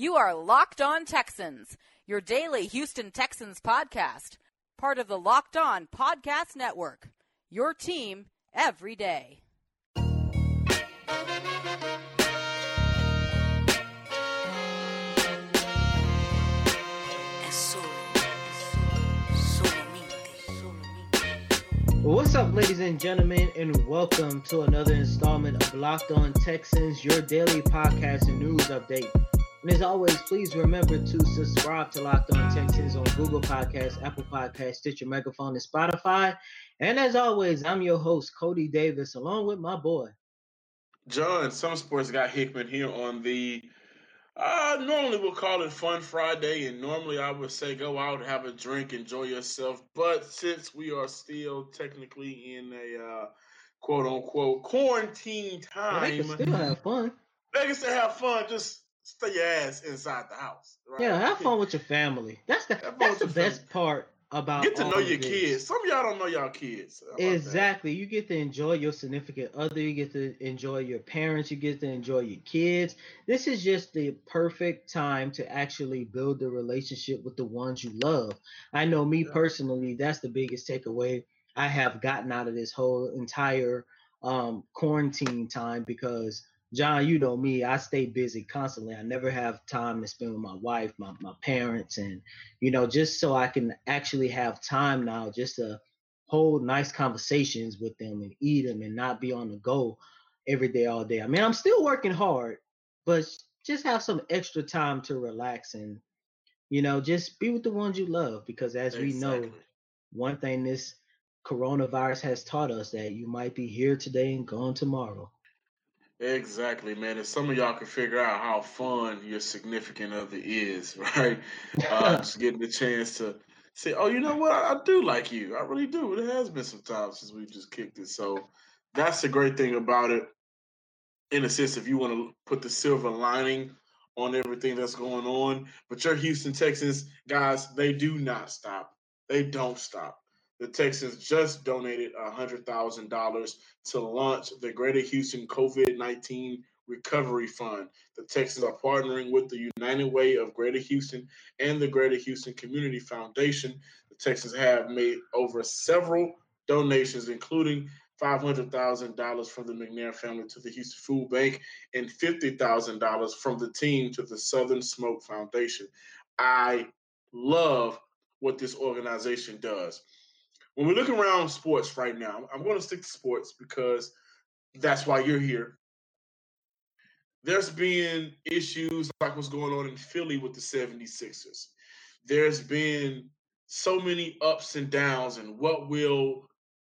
You are Locked On Texans, your daily Houston Texans podcast, part of the Locked On Podcast Network. Your team every day. What's up, ladies and gentlemen, and welcome to another installment of Locked On Texans, your daily podcast and news update. And as always, please remember to subscribe to Locked On Texans on Google Podcasts, Apple Podcasts, Stitcher Megaphone, and Spotify. And as always, I'm your host, Cody Davis, along with my boy. John, some sports got Hickman here on the uh, normally we'll call it Fun Friday, and normally I would say go out, have a drink, enjoy yourself. But since we are still technically in a uh, quote unquote quarantine time, they can still have fun. They can still have fun. Just stay your ass inside the house. Right? Yeah, have fun with your family. That's the that's the best family. part about get to know your kids. Some of y'all don't know y'all kids. Exactly. That? You get to enjoy your significant other. You get to enjoy your parents. You get to enjoy your kids. This is just the perfect time to actually build the relationship with the ones you love. I know me yeah. personally. That's the biggest takeaway I have gotten out of this whole entire um, quarantine time because John, you know me, I stay busy constantly. I never have time to spend with my wife, my, my parents, and, you know, just so I can actually have time now just to hold nice conversations with them and eat them and not be on the go every day, all day. I mean, I'm still working hard, but just have some extra time to relax and, you know, just be with the ones you love because as exactly. we know, one thing this coronavirus has taught us that you might be here today and gone tomorrow. Exactly, man. And some of y'all can figure out how fun your significant other is, right? Uh, just getting the chance to say, "Oh, you know what? I, I, do like you. I really do." It has been some time since we just kicked it, so that's the great thing about it. In a sense, if you want to put the silver lining on everything that's going on, but your Houston Texans guys, they do not stop. They don't stop the Texans just donated $100,000 to launch the Greater Houston COVID 19 Recovery Fund. The Texans are partnering with the United Way of Greater Houston and the Greater Houston Community Foundation. The Texans have made over several donations, including $500,000 from the McNair family to the Houston Food Bank and $50,000 from the team to the Southern Smoke Foundation. I love what this organization does when we look around sports right now, I'm going to stick to sports because that's why you're here. There's been issues like what's going on in Philly with the 76ers. There's been so many ups and downs, and what will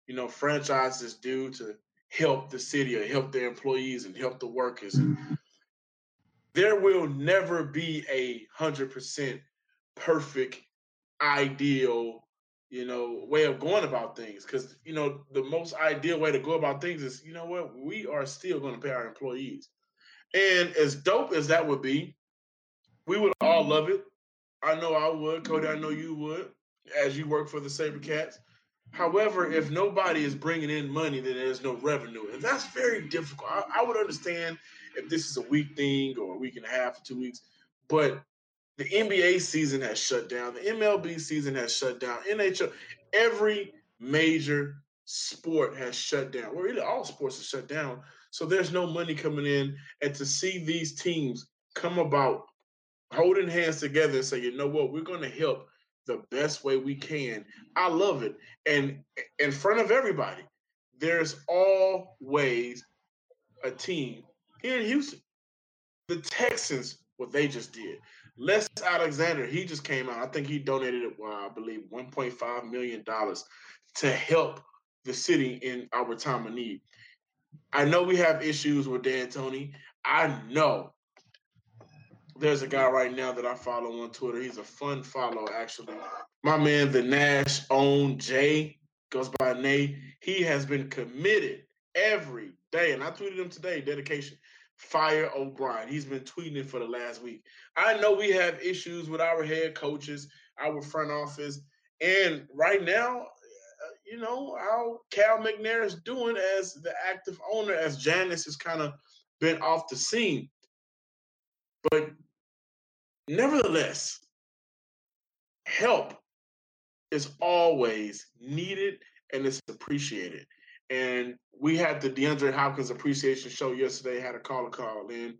you know franchises do to help the city or help their employees and help the workers? There will never be a hundred percent perfect, ideal you know, way of going about things. Because, you know, the most ideal way to go about things is, you know what, we are still going to pay our employees. And as dope as that would be, we would all love it. I know I would. Cody, I know you would, as you work for the SaberCats. However, if nobody is bringing in money, then there's no revenue. And that's very difficult. I, I would understand if this is a week thing or a week and a half or two weeks. But the NBA season has shut down. The MLB season has shut down. NHL, every major sport has shut down. Well, really, all sports have shut down. So there's no money coming in. And to see these teams come about holding hands together and say, you know what, we're going to help the best way we can. I love it. And in front of everybody, there's always a team here in Houston. The Texans, what they just did. Les Alexander, he just came out. I think he donated, uh, I believe, $1.5 million to help the city in our time of need. I know we have issues with D'Antoni. I know there's a guy right now that I follow on Twitter. He's a fun follow, actually. My man, the Nash own Jay, goes by Nate. He has been committed every day, and I tweeted him today, dedication fire O'Brien. He's been tweeting it for the last week. I know we have issues with our head coaches, our front office, and right now, uh, you know how Cal McNair is doing as the active owner, as Janice has kind of been off the scene. But Nevertheless, help is always needed and it's appreciated. And we had the DeAndre Hopkins appreciation show yesterday, had a caller call in.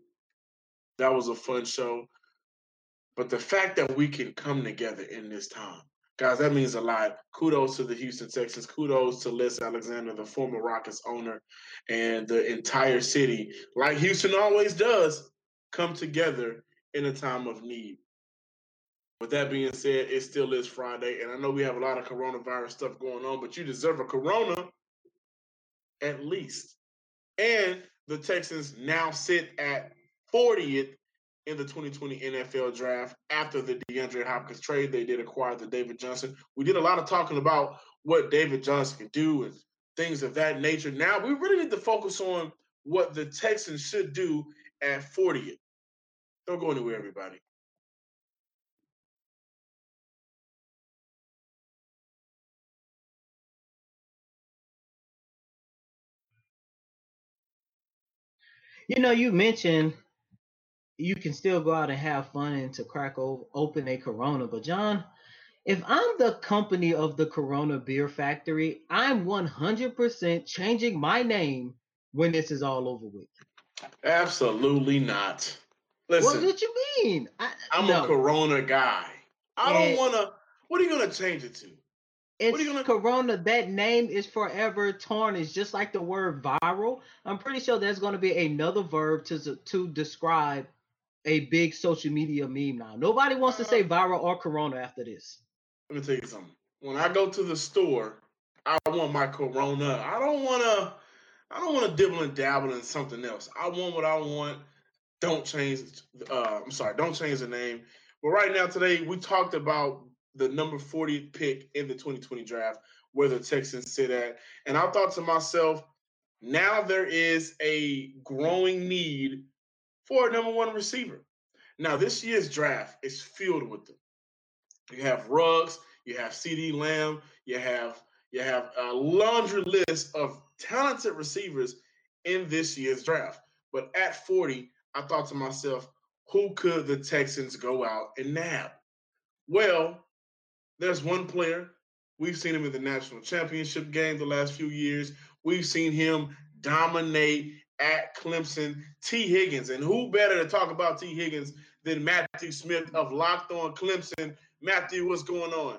That was a fun show. But the fact that we can come together in this time, guys, that means a lot. Kudos to the Houston Texans. Kudos to Les Alexander, the former Rockets owner, and the entire city, like Houston always does, come together in a time of need. With that being said, it still is Friday, and I know we have a lot of coronavirus stuff going on, but you deserve a corona at least. And the Texans now sit at 40th in the 2020 NFL draft after the DeAndre Hopkins trade. They did acquire the David Johnson. We did a lot of talking about what David Johnson can do and things of that nature. Now we really need to focus on what the Texans should do at 40th. Don't go anywhere, everybody. You know, you mentioned you can still go out and have fun and to crack open a Corona, but John, if I'm the company of the Corona Beer Factory, I'm 100% changing my name when this is all over with. Absolutely not. Listen, what did you mean? I, am no. a Corona guy. I don't want to. What are you going to change it to? It's gonna... Corona. That name is forever tarnished, just like the word viral. I'm pretty sure there's going to be another verb to to describe a big social media meme now. Nobody wants to say uh, viral or Corona after this. Let me tell you something. When I go to the store, I want my Corona. I don't want to. I don't want to dibble and dabble in something else. I want what I want. Don't change. Uh, I'm sorry. Don't change the name. But right now, today, we talked about the number 40 pick in the 2020 draft, where the Texans sit at. And I thought to myself, now there is a growing need for a number one receiver. Now, this year's draft is filled with them. You have Ruggs, you have CeeDee Lamb, you have you have a laundry list of talented receivers in this year's draft. But at 40, I thought to myself, who could the Texans go out and nab? Well, there's one player. We've seen him in the national championship game the last few years. We've seen him dominate at Clemson. Tee Higgins. And who better to talk about Tee Higgins than Matthew Smith of Locked On Clemson? Matthew, what's going on?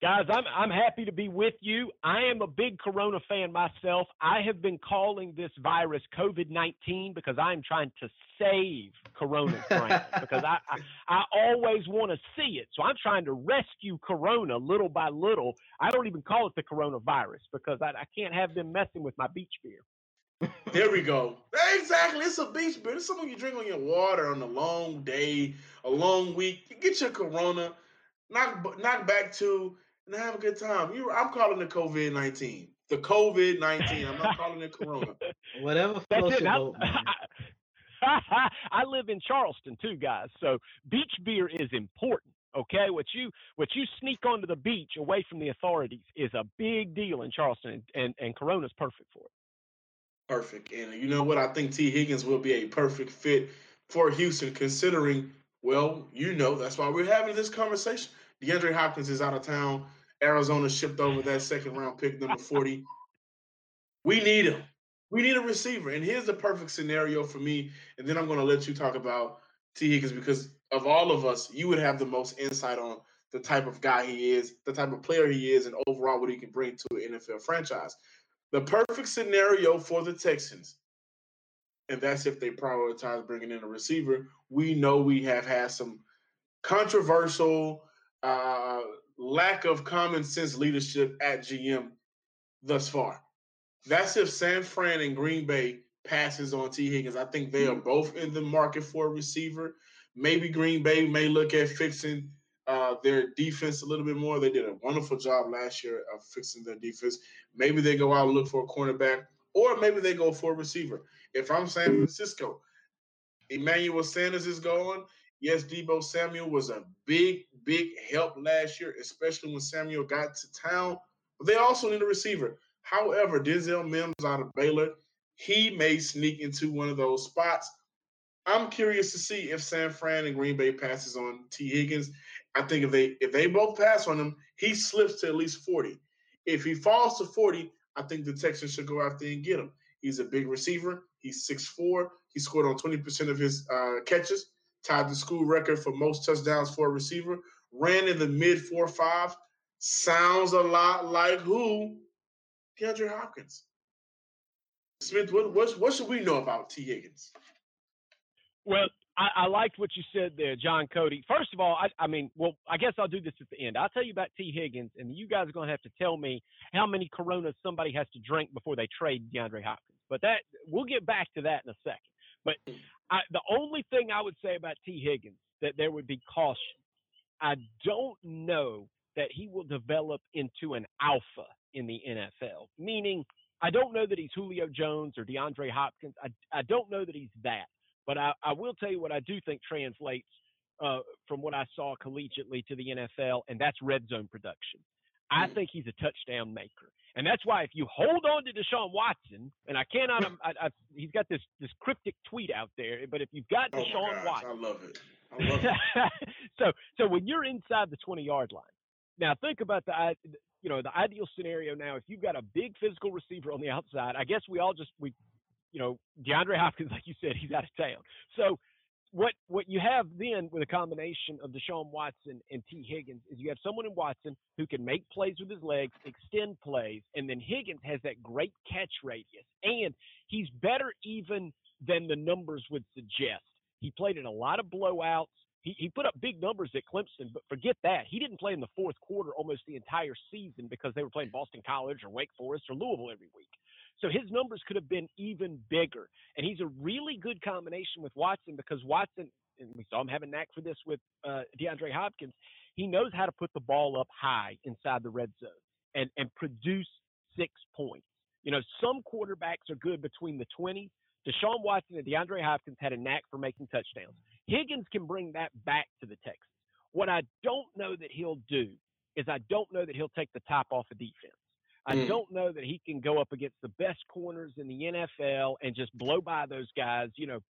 Guys, I'm I'm happy to be with you. I am a big Corona fan myself. I have been calling this virus COVID-19 because I'm trying to save Corona because I, I I always want to see it. So I'm trying to rescue Corona little by little. I don't even call it the coronavirus because I, I can't have them messing with my beach beer. there we go. Exactly. It's a beach beer. It's something you drink on your water on a long day, a long week. You get your Corona, knock knock back to and have a good time. You, I'm calling it COVID nineteen. The COVID nineteen. I'm not calling it Corona. Whatever floats your boat. I live in Charleston too, guys. So beach beer is important. Okay, what you what you sneak onto the beach away from the authorities is a big deal in Charleston, and and, and Corona's perfect for it. Perfect, and you know what? I think Tee Higgins will be a perfect fit for Houston, considering. Well, you know that's why we're having this conversation. DeAndre Hopkins is out of town. Arizona shipped over that second round pick, number 40. We need him. We need a receiver. And here's the perfect scenario for me. And then I'm going to let you talk about Tee Higgins because of all of us, you would have the most insight on the type of guy he is, the type of player he is, and overall what he can bring to an NFL franchise. The perfect scenario for the Texans, and that's if they prioritize bringing in a receiver. We know we have had some controversial uh, lack of common sense leadership at GM thus far. That's if San Fran and Green Bay passes on Tee Higgins. I think they are mm-hmm. both in the market for a receiver. Maybe Green Bay may look at fixing uh, their defense a little bit more. They did a wonderful job last year of fixing their defense. Maybe they go out and look for a cornerback, or maybe they go for a receiver. If I'm San Francisco, Emmanuel Sanders is gone. Yes, Deebo Samuel was a big, big help last year, especially when Samuel got to town. But they also need a receiver. However, Denzel Mims out of Baylor, he may sneak into one of those spots. I'm curious to see if San Fran and Green Bay passes on Tee Higgins. I think if they if they both pass on him, he slips to at least 40. If he falls to 40, I think the Texans should go after and get him. He's a big receiver. He's 6'4. He scored on 20% of his uh, catches, tied the school record for most touchdowns for a receiver. Ran in the mid 4 5. Sounds a lot like who? DeAndre Hopkins. Smith, what, what, what should we know about Tee Higgins? Well, I, I, liked what you said there, John Cody. First of all, I, I, mean, well, I guess I'll do this at the end. I'll tell you about Tee Higgins, and you guys are going to have to tell me how many Coronas somebody has to drink before they trade DeAndre Hopkins. But that we'll get back to that in a second. But I, the only thing I would say about Tee Higgins that there would be caution. I don't know that he will develop into an alpha in the NFL. Meaning, I don't know that he's Julio Jones or DeAndre Hopkins. I, I don't know that he's that. But I, I will tell you what I do think translates uh, from what I saw collegiately to the NFL, and that's red zone production. I think he's a touchdown maker. And that's why if you hold on to Deshaun Watson, and I cannot, I, I, he's got this this cryptic tweet out there, but if you've got oh Deshaun gosh, Watson, I love it. I love it. so so when you're inside the 20 yard line, now think about the you know the ideal scenario. Now if you've got a big physical receiver on the outside, I guess we all just we you know, DeAndre Hopkins, like you said, he's out of town. So what what you have then with a combination of Deshaun Watson and Tee Higgins is you have someone in Watson who can make plays with his legs, extend plays, and then Higgins has that great catch radius, and he's better even than the numbers would suggest. He played in a lot of blowouts. He, he put up big numbers at Clemson, but forget that. He didn't play in the fourth quarter almost the entire season because they were playing Boston College or Wake Forest or Louisville every week. So his numbers could have been even bigger. And he's a really good combination with Watson because Watson, and we saw him have a knack for this with uh, DeAndre Hopkins, he knows how to put the ball up high inside the red zone and, and produce six points. You know, some quarterbacks are good between the 20s. Deshaun Watson and DeAndre Hopkins had a knack for making touchdowns. Higgins can bring that back to the Texans. What I don't know that he'll do is I don't know that he'll take the top off of defense. I mm. don't know that he can go up against the best corners in the NFL and just blow by those guys, you know,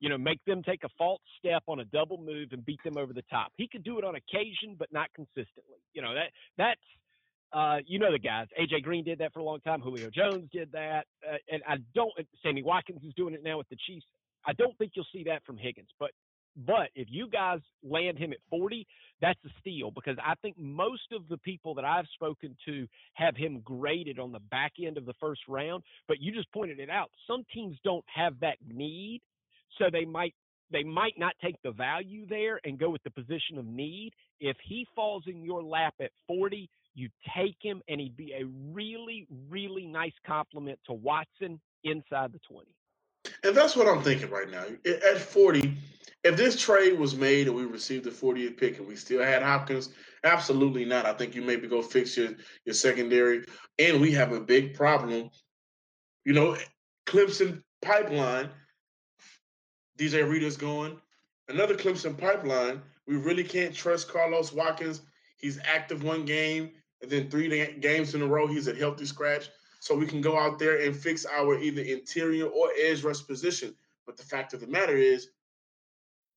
you know, make them take a false step on a double move and beat them over the top. He could do it on occasion, but not consistently. You know, that that's uh, you know the guys. AJ Green did that for a long time. Julio Jones did that, uh, and I don't. Sammy Watkins is doing it now with the Chiefs. I don't think you'll see that from Higgins, but but if you guys land him at 40, that's a steal because I think most of the people that I've spoken to have him graded on the back end of the first round. But you just pointed it out. Some teams don't have that need, so they might they might not take the value there and go with the position of need. If he falls in your lap at 40, you take him and he'd be a really, really nice compliment to Watson inside the 20. And that's what I'm thinking right now. At 40, if this trade was made and we received the 40th pick and we still had Hopkins, absolutely not. I think you maybe go fix your, your secondary. And we have a big problem. You know, Clemson pipeline, DJ Reader's going. Another Clemson pipeline. We really can't trust Carlos Watkins. He's active one game, and then three games in a row, he's a healthy scratch so we can go out there and fix our either interior or edge rush position. But the fact of the matter is,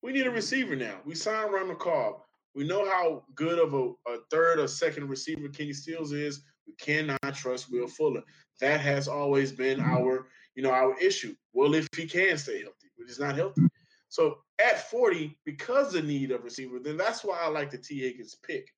we need a receiver now. We signed Randall Cobb. We know how good of a, a third or second receiver Kenny Stills is. We cannot trust Will Fuller. That has always been our, you know, our issue. Well, if he can stay healthy, but he's not healthy. So at 40, because the need of receiver, then that's why I like the Tee Higgins pick.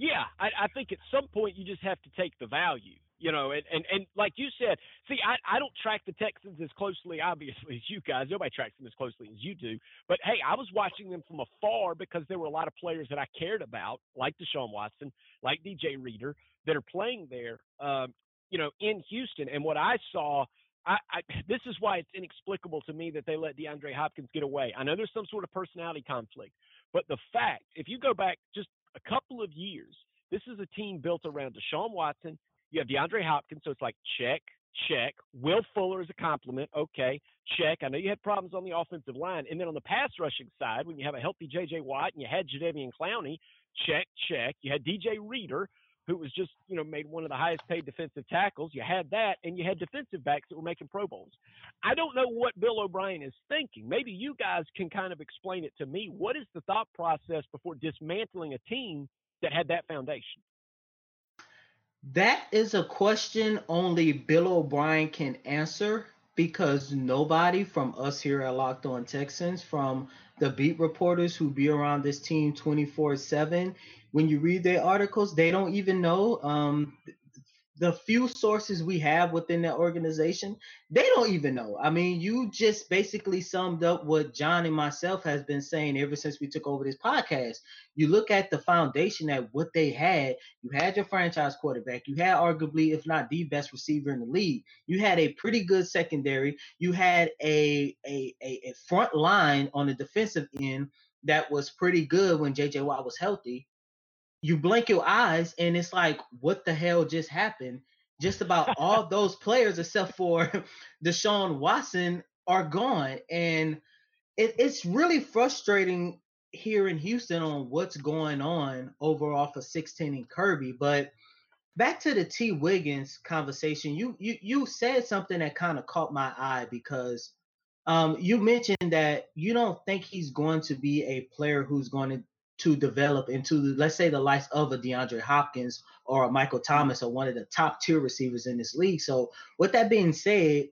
Yeah, I, I think at some point you just have to take the value, you know, and, and, and like you said, see, I, I don't track the Texans as closely, obviously, as you guys. Nobody tracks them as closely as you do. But hey, I was watching them from afar because there were a lot of players that I cared about, like Deshaun Watson, like DJ Reader, that are playing there, um, you know, in Houston. And what I saw, I, I, this is why it's inexplicable to me that they let DeAndre Hopkins get away. I know there's some sort of personality conflict, but the fact, if you go back just a couple of years, this is a team built around Deshaun Watson. You have DeAndre Hopkins, so it's like check, check. Will Fuller is a compliment. Okay, check. I know you had problems on the offensive line. And then on the pass rushing side, when you have a healthy J.J. Watt and you had Jadeveon Clowney, check, check. You had DJ Reader, who was just, you know, made one of the highest paid defensive tackles. You had that, and you had defensive backs that were making Pro Bowls. I don't know what Bill O'Brien is thinking. Maybe you guys can kind of explain it to me. What is the thought process before dismantling a team that had that foundation? That is a question only Bill O'Brien can answer because nobody from us here at Locked On Texans, from the beat reporters who be around this team 24 7, when you read their articles, they don't even know. Um, the few sources we have within that organization, they don't even know. I mean, you just basically summed up what John and myself has been saying ever since we took over this podcast. You look at the foundation that what they had. You had your franchise quarterback. You had arguably, if not the best receiver in the league. You had a pretty good secondary. You had a a, a, a front line on the defensive end that was pretty good when JJ Watt was healthy you blink your eyes and it's like, what the hell just happened? Just about all those players, except for Deshaun Watson, are gone. And it, it's really frustrating here in Houston on what's going on overall for 16 and Kirby. But back to the Tee Higgins conversation, you you you said something that kind of caught my eye because um, you mentioned that you don't think he's going to be a player who's going to to develop into, let's say, the likes of a DeAndre Hopkins or a Michael Thomas or one of the top tier receivers in this league. So, with that being said,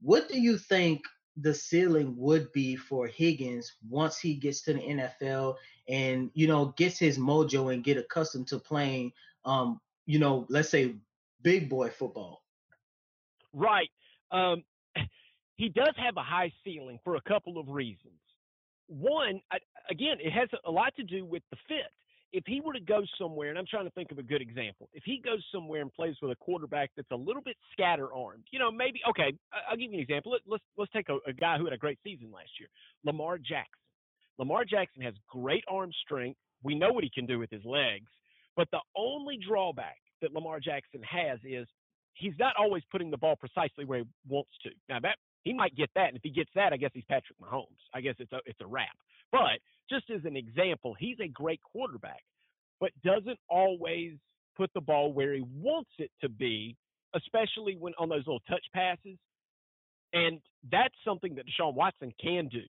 what do you think the ceiling would be for Higgins once he gets to the NFL and you know gets his mojo and get accustomed to playing, um, you know, let's say big boy football? Right. Um, he does have a high ceiling for a couple of reasons one, I, again, it has a lot to do with the fit. If he were to go somewhere, and I'm trying to think of a good example, if he goes somewhere and plays with a quarterback that's a little bit scatter armed, you know, maybe okay, I'll give you an example. Let, us let's, let's take a, a guy who had a great season last year, Lamar Jackson. Lamar Jackson has great arm strength. We know what he can do with his legs, but the only drawback that Lamar Jackson has is he's not always putting the ball precisely where he wants to. Now that he might get that, and if he gets that, I guess he's Patrick Mahomes. I guess it's a it's a wrap. But just as an example, he's a great quarterback, but doesn't always put the ball where he wants it to be, especially when on those little touch passes. And that's something that Deshaun Watson can do.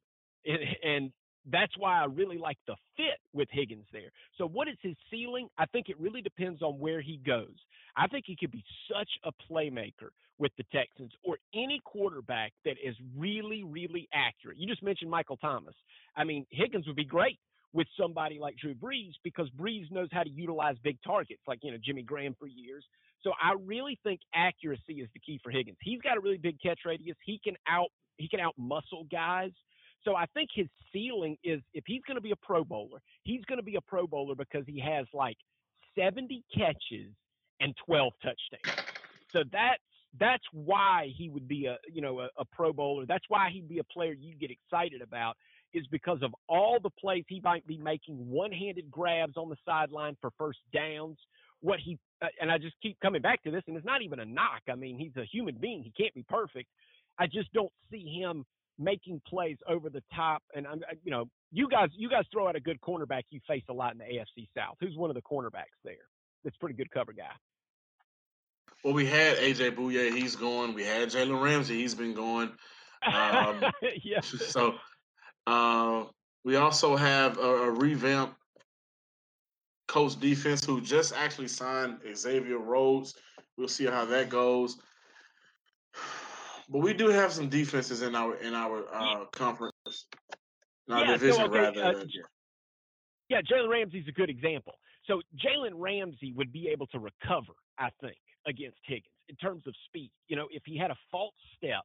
And, and that's why I really like the fit with Higgins there. So, what is his ceiling? I think it really depends on where he goes. I think he could be such a playmaker with the Texans or any quarterback that is really, really accurate. You just mentioned Michael Thomas. I mean, Higgins would be great with somebody like Drew Brees because Brees knows how to utilize big targets, like, you know, Jimmy Graham for years. So I really think accuracy is the key for Higgins. He's got a really big catch radius. He can out he can out muscle guys. So I think his ceiling is if he's going to be a Pro Bowler, he's going to be a Pro Bowler because he has like 70 catches and 12 touchdowns. So that's that's why he would be a you know a, a Pro Bowler. That's why he'd be a player you'd get excited about is because of all the plays he might be making one-handed grabs on the sideline for first downs. What he uh, and I just keep coming back to this, and it's not even a knock. I mean, he's a human being. He can't be perfect. I just don't see him making plays over the top. And I'm, you know, you guys, you guys throw out a good cornerback you face a lot in the AFC South. Who's one of the cornerbacks there? That's pretty good cover guy. Well, we had AJ Bouye, he's gone. We had Jalen Ramsey, he's been going. Um, yeah. So uh, we also have a, a revamped Colts defense who just actually signed Xavier Rhodes. We'll see how that goes. But we do have some defenses in our in our uh, conference, in our yeah, division so, okay, rather. uh, yeah, Jalen Ramsey's a good example. So Jalen Ramsey would be able to recover, I think, against Higgins in terms of speed. You know, if he had a false step,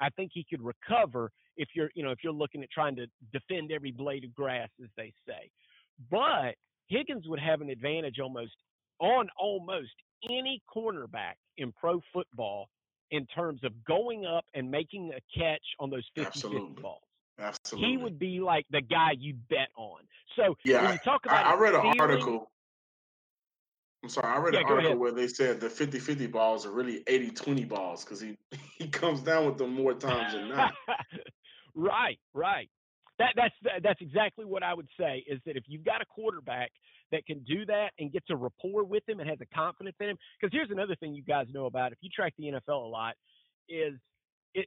I think he could recover if you're, you know, if you're looking at trying to defend every blade of grass, as they say. But Higgins would have an advantage almost on almost any cornerback in pro football in terms of going up and making a catch on those 50 50 balls. Absolutely. He would be like the guy you bet on. So yeah, when you talk about I, I read an article. I'm sorry, I read yeah, an article where they said the 50 50 balls are really 80 20 balls because he, he comes down with them more times than not. right, right. That, that's that's exactly what I would say. Is that if you've got a quarterback that can do that and gets a rapport with him and has a confidence in him. Because here's another thing you guys know about. If you track the NFL a lot, is it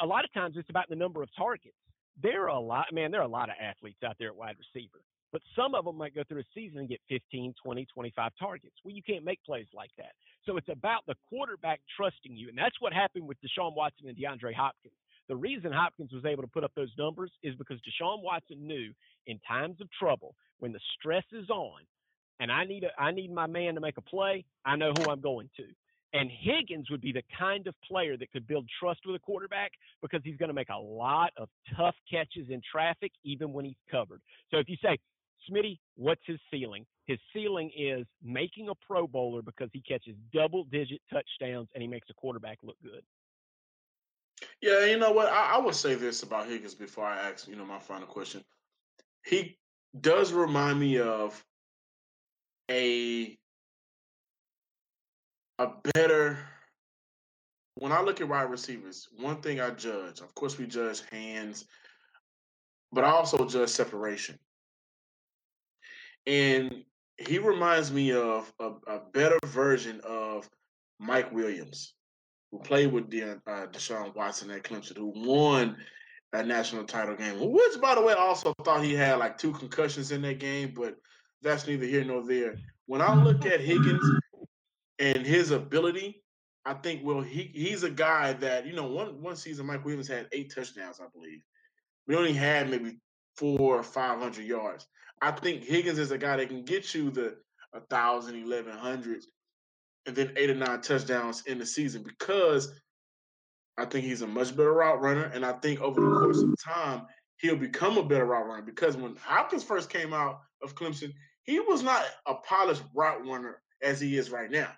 a lot of times it's about the number of targets. There are a lot, man. There are a lot of athletes out there at wide receiver, but some of them might go through a season and get 15, 20, 25 targets. Well, you can't make plays like that. So it's about the quarterback trusting you, and that's what happened with Deshaun Watson and DeAndre Hopkins. The reason Hopkins was able to put up those numbers is because Deshaun Watson knew in times of trouble, when the stress is on, and I need a, I need my man to make a play, I know who I'm going to. And Higgins would be the kind of player that could build trust with a quarterback because he's going to make a lot of tough catches in traffic, even when he's covered. So if you say, Smitty, what's his ceiling? His ceiling is making a Pro Bowler because he catches double digit touchdowns and he makes a quarterback look good. Yeah, you know what? I, I would say this about Higgins before I ask, you know, my final question. He does remind me of a a better when I look at wide receivers, one thing I judge, of course we judge hands, but I also judge separation. And he reminds me of a, a better version of Mike Williams played with De- uh, Deshaun Watson at Clemson, who won a national title game, which, by the way, also thought he had like two concussions in that game, but that's neither here nor there. When I look at Higgins and his ability, I think well he he's a guy that you know one one season Mike Williams had eight touchdowns, I believe. We only had maybe four or five hundred yards. I think Higgins is a guy that can get you the a thousand, eleven hundreds and then eight or nine touchdowns in the season because I think he's a much better route runner. And I think over the course of time, he'll become a better route runner because when Hopkins first came out of Clemson, he was not a polished route runner as he is right now.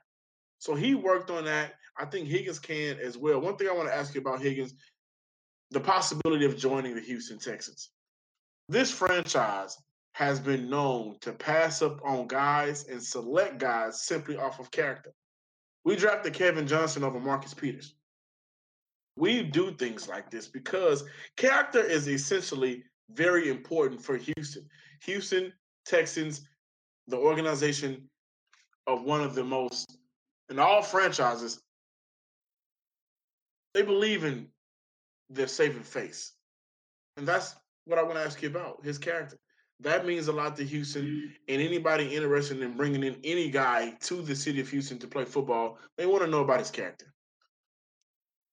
So he worked on that. I think Higgins can as well. One thing I want to ask you about Higgins the possibility of joining the Houston Texans. This franchise has been known to pass up on guys and select guys simply off of character. We drafted Kevin Johnson over Marcus Peters. We do things like this because character is essentially very important for Houston. Houston Texans, the organization of one of the most, in all franchises, they believe in their saving face. And that's what I want to ask you about his character. That means a lot to Houston and anybody interested in bringing in any guy to the city of Houston to play football. They want to know about his character.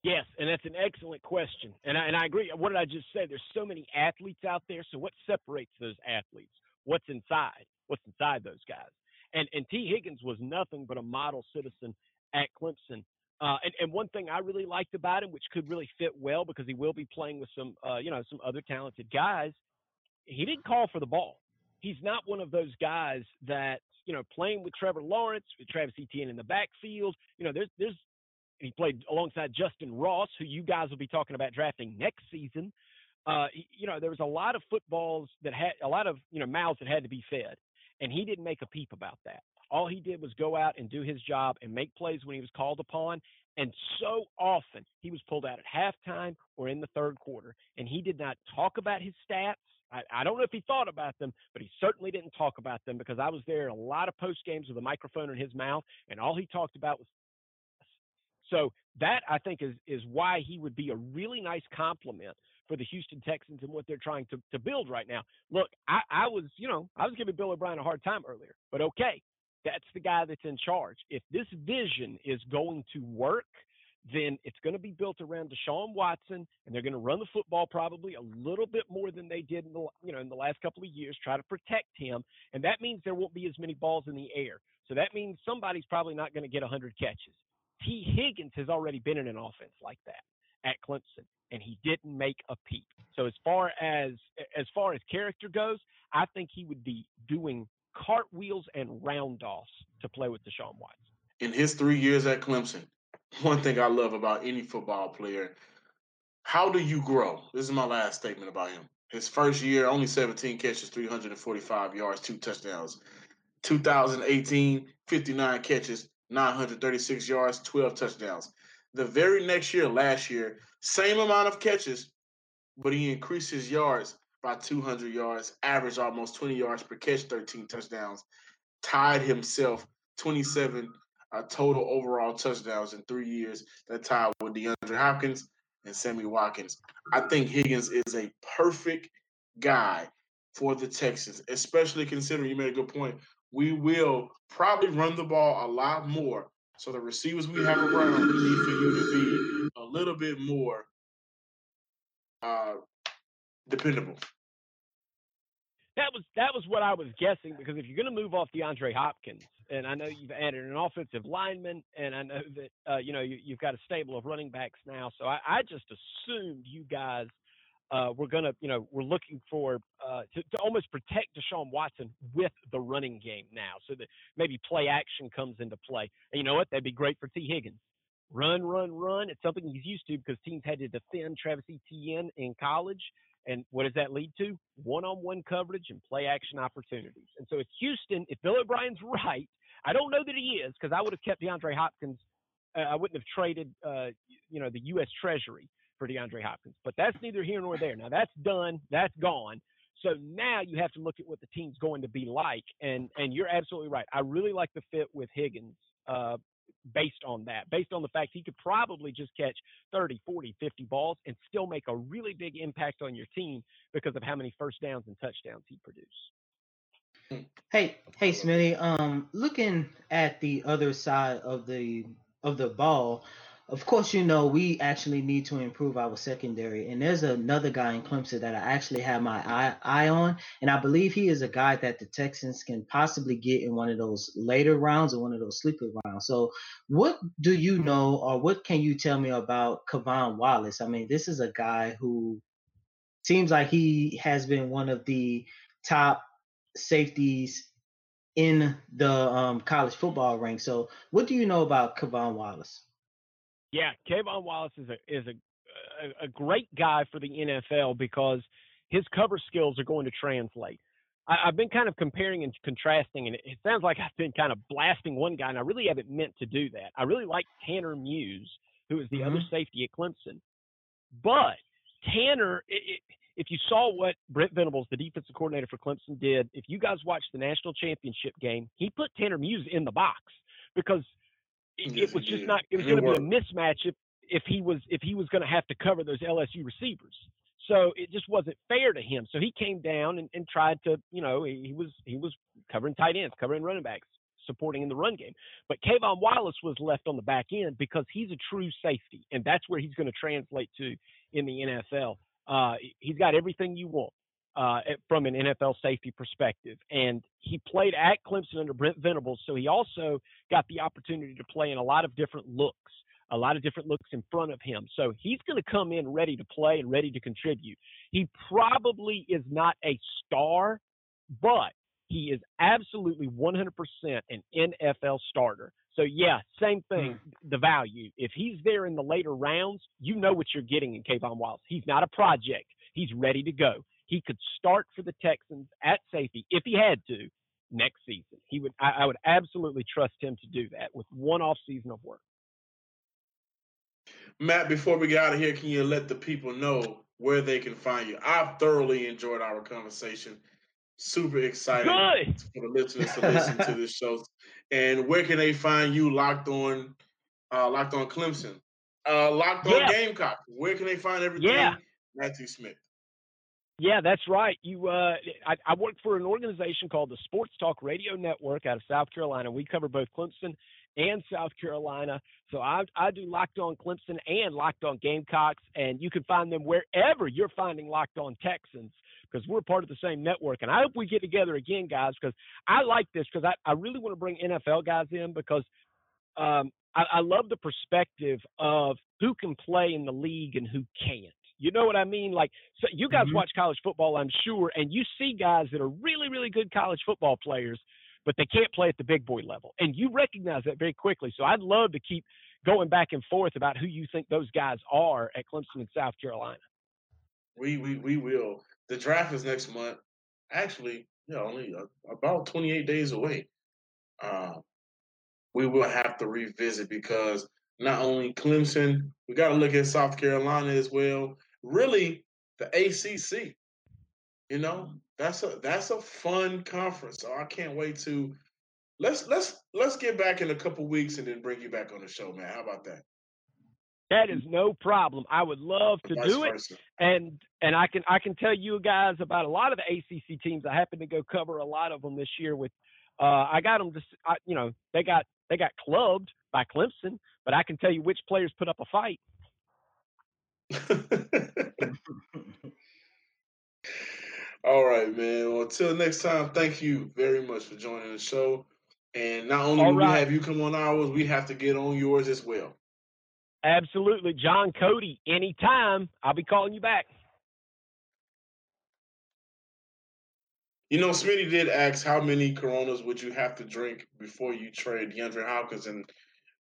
Yes, and that's an excellent question. And I, and I agree. What did I just say? There's so many athletes out there. So what separates those athletes? What's inside? What's inside those guys? And and Tee Higgins was nothing but a model citizen at Clemson. Uh, and, and one thing I really liked about him, which could really fit well because he will be playing with some, uh, you know, some other talented guys, he didn't call for the ball. He's not one of those guys that you know playing with Trevor Lawrence, with Travis Etienne in the backfield. You know, there's there's he played alongside Justyn Ross, who you guys will be talking about drafting next season. Uh, you know, there was a lot of footballs that had a lot of you know mouths that had to be fed, and he didn't make a peep about that. All he did was go out and do his job and make plays when he was called upon. And so often he was pulled out at halftime or in the third quarter, and he did not talk about his stats. I, I don't know if he thought about them, but he certainly didn't talk about them because I was there a lot of post games with a microphone in his mouth, and all he talked about was. So that I think is is why he would be a really nice compliment for the Houston Texans and what they're trying to, to build right now. Look, I, I was, you know, I was giving Bill O'Brien a hard time earlier, but okay, that's the guy that's in charge. If this vision is going to work, then it's going to be built around Deshaun Watson, and they're going to run the football probably a little bit more than they did in the you know in the last couple of years, try to protect him, and that means there won't be as many balls in the air. So that means somebody's probably not going to get 100 catches. Tee Higgins has already been in an offense like that at Clemson, and he didn't make a peep. So as far as as far as character goes, I think he would be doing cartwheels and roundoffs to play with Deshaun Watson. In his three years at Clemson, one thing I love about any football player. How do you grow? This is my last statement about him. His first year, only 17 catches, 345 yards, two touchdowns. 2018, 59 catches, 936 yards, 12 touchdowns. The very next year, last year, same amount of catches, but he increased his yards by 200 yards, averaged almost 20 yards per catch, 13 touchdowns, tied himself 27 uh, total overall touchdowns in three years. That tied with DeAndre Hopkins and Sammy Watkins. I think Higgins is a perfect guy for the Texans, especially considering you made a good point. We will probably run the ball a lot more. So the receivers we have around, we need for you to be a little bit more uh, dependable. That was that was what I was guessing because if you're going to move off DeAndre Hopkins, and I know you've added an offensive lineman, and I know that uh, you know you, have got a stable of running backs now, so I, I just assumed you guys uh, were to, you know, we're looking for uh, to, to, almost protect Deshaun Watson with the running game now, so that maybe play action comes into play. And you know what? That'd be great for Tee Higgins. Run, run, run. It's something he's used to because teams had to defend Travis Etienne in college. And what does that lead to? One-on-one coverage and play action opportunities. And so if Houston, if Bill O'Brien's right, I don't know that he is because I would have kept DeAndre Hopkins. Uh, I wouldn't have traded, uh, you know, the U.S. Treasury for DeAndre Hopkins. But that's neither here nor there. Now that's done. That's gone. So now you have to look at what the team's going to be like. And and you're absolutely right. I really like the fit with Higgins uh, based on that, based on the fact he could probably just catch 30, 40, 50 balls and still make a really big impact on your team because of how many first downs and touchdowns he produced. Hey, hey, Smitty. Um, looking at the other side of the of the ball, of course, you know, we actually need to improve our secondary. And there's another guy in Clemson that I actually have my eye, eye on. And I believe he is a guy that the Texans can possibly get in one of those later rounds or one of those sleeper rounds. So, what do you know or what can you tell me about K'Von Wallace? I mean, this is a guy who seems like he has been one of the top safeties in the um, college football ranks. So, what do you know about K'Von Wallace? Yeah, K'Von Wallace is a is a, a, a great guy for the NFL because his cover skills are going to translate. I, have been kind of comparing and contrasting, and it, it, sounds like I've been kind of blasting one guy, and I really haven't meant to do that. I really like Tanner Muse, who is the mm-hmm. other safety at Clemson. But Tanner, it, it, if you saw what Brent Venables, the defensive coordinator for Clemson, did, if you guys watched the national championship game, he put Tanner Muse in the box because it, it was just not. It was going to be a mismatch if if he was if he was going to have to cover those LSU receivers. So it just wasn't fair to him. So he came down and, and tried to, you know, he, he was he was covering tight ends, covering running backs, supporting in the run game. But K'Von Wallace was left on the back end because he's a true safety, and that's where he's going to translate to in the NFL. Uh, he's got everything you want uh, from an NFL safety perspective. And he played at Clemson under Brent Venables, so he also got the opportunity to play in a lot of different looks, a lot of different looks in front of him. So he's going to come in ready to play and ready to contribute. He probably is not a star, but he is absolutely 100% an NFL starter. So yeah, same thing. Mm. The value. If he's there in the later rounds, you know what you're getting in K'Von Wallace. He's not a project. He's ready to go he could start for the Texans at safety if he had to next season. He would I, I would absolutely trust him to do that with one off season of work. Matt, before we get out of here, can you let the people know where they can find you? I've thoroughly enjoyed our conversation. Super excited Good. for the listeners to listen to this show. And where can they find you locked on uh, locked on Clemson? Uh, locked on yeah. Gamecock. Where can they find everything? Yeah. Matthew Smith. Yeah, that's right. You, uh, I, I work for an organization called the Sports Talk Radio Network out of South Carolina. We cover both Clemson and South Carolina. So I, I do Locked On Clemson and Locked On Gamecocks, and you can find them wherever you're finding Locked On Texans because we're part of the same network. And I hope we get together again, guys, because I like this because I, I really want to bring NFL guys in because um, I, I love the perspective of who can play in the league and who can't. You know what I mean? Like, so you guys mm-hmm. watch college football, I'm sure, and you see guys that are really, really good college football players, but they can't play at the big boy level. And you recognize that very quickly. So I'd love to keep going back and forth about who you think those guys are at Clemson and South Carolina. We we we will. The draft is next month. Actually, yeah, only uh, about 28 days away. Uh, we will have to revisit because not only Clemson, we got to look at South Carolina as well really the ACC. You know, that's a that's a fun conference. So I can't wait to let's let's let's get back in a couple weeks and then bring you back on the show, man. How about that? That is no problem. I would love to Vice do it, and and I can I can tell you guys about a lot of the ACC teams. I happen to go cover a lot of them this year. With uh, I got them just I, you know they got they got clubbed by Clemson, but I can tell you which players put up a fight. All right, man. Well, until next time, thank you very much for joining the show. And not only do we have you come on ours, we have to get on yours as well. Absolutely, John Coty. Anytime, I'll be calling you back. You know, Smitty did ask how many Coronas would you have to drink before you trade DeAndre Hopkins, and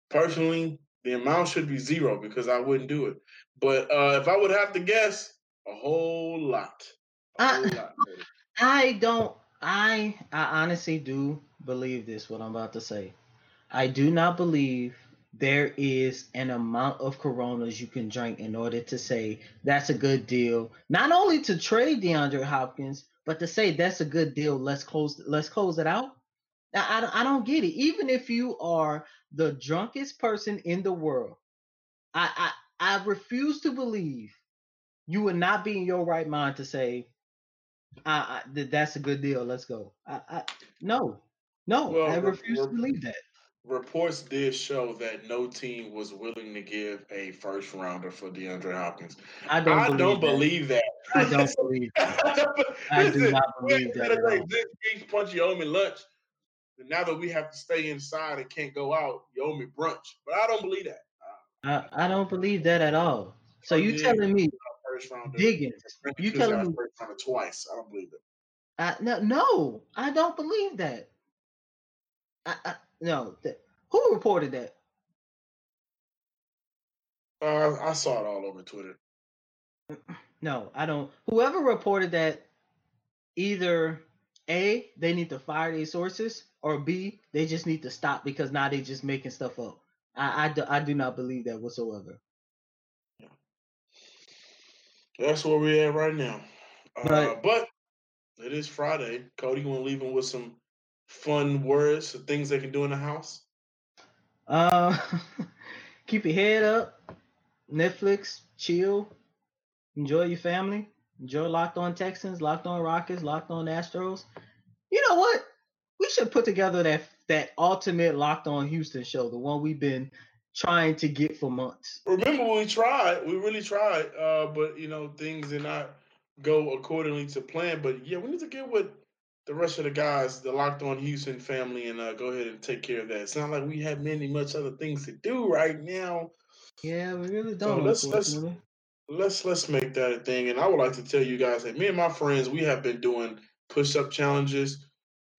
personally, the amount should be zero because I wouldn't do it. But uh, if I would have to guess, a whole lot. A I- whole lot. I don't. I I honestly do believe this. What I'm about to say. I do not believe there is an amount of Coronas you can drink in order to say that's a good deal. Not only to trade DeAndre Hopkins, but to say that's a good deal. Let's close. Let's close it out. I, I, I don't get it. Even if you are the drunkest person in the world, I, I, I refuse to believe you would not be in your right mind to say I, I that's a good deal. Let's go. I, I no, no, Well, I refuse to believe that. Reports did show that no team was willing to give a first rounder for DeAndre Hopkins. I don't. I believe don't that. believe that. I don't believe that. I do not believe that this each punch you owe me lunch. And now that we have to stay inside and can't go out, you owe me brunch. But I don't believe that. I, I don't believe that at all. So you telling me first rounder. Diggins? You telling me? first twice. I don't believe it. I, no, no, I don't believe that. I, I no. That, who reported that? Uh, I saw it all over Twitter. No, I don't. Whoever reported that, either a they need to fire their sources, or b they just need to stop because now they just making stuff up. I I do, I do not believe that whatsoever. That's where we're at right now. Uh, Right. but it is Friday. Coty, you want to leave them with some fun words, things they can do in the house? Uh, keep your head up. Netflix, chill, enjoy your family, enjoy Locked On Texans, Locked On Rockets, Locked On Astros. You know what? We should put together that that ultimate Locked On Houston show, the one we've been trying to get for months. Remember, we tried. We really tried. Uh, but you know, things did not go accordingly to plan. But yeah, we need to get with the rest of the guys, the locked on Houston family, and uh, go ahead and take care of that. It's not like we have many much other things to do right now. Yeah, we really don't. let's- let's- Let's let's make that a thing. And I would like to tell you guys that me and my friends, we have been doing push up challenges.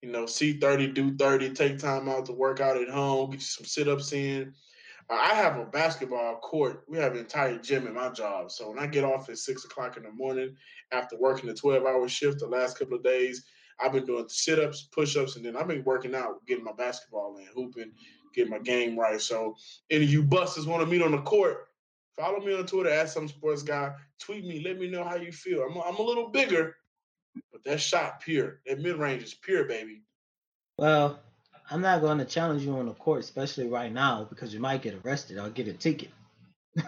You know, see thirty, do thirty, take time out to work out at home, get some sit ups in. Uh, I have a basketball court. We have an entire gym at my job. So when I get off at six o'clock in the morning after working a 12 hour shift the last couple of days, I've been doing sit ups, push ups, and then I've been working out, getting my basketball in, hooping, getting my game right. So any of you busters want to meet on the court, follow me on Twitter at some sports guy. Tweet me, let me know how you feel. I'm, a- I'm a little bigger, that shot pure. That mid range is pure, baby. Well, I'm not going to challenge you on the court, especially right now, because you might get arrested or get a ticket.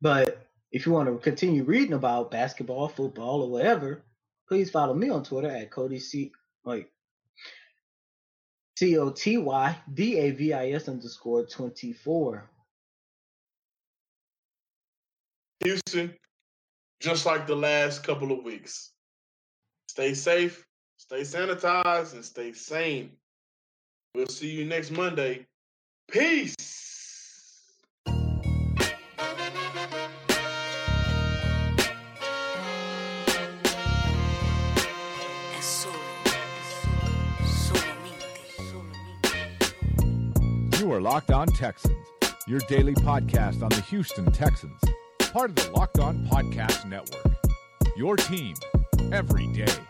but if you want to continue reading about basketball, football, or whatever, please follow me on Twitter at Coty C. Wait. C O T Y D A V I S underscore 24. Houston, just like the last couple of weeks, stay safe, stay sanitized, and stay sane. We'll see you next Monday. Peace. Es solo, solamente, solamente. You are Locked On Texans, your daily podcast on the Houston Texans, part of the Locked On Podcast Network. Your team every day.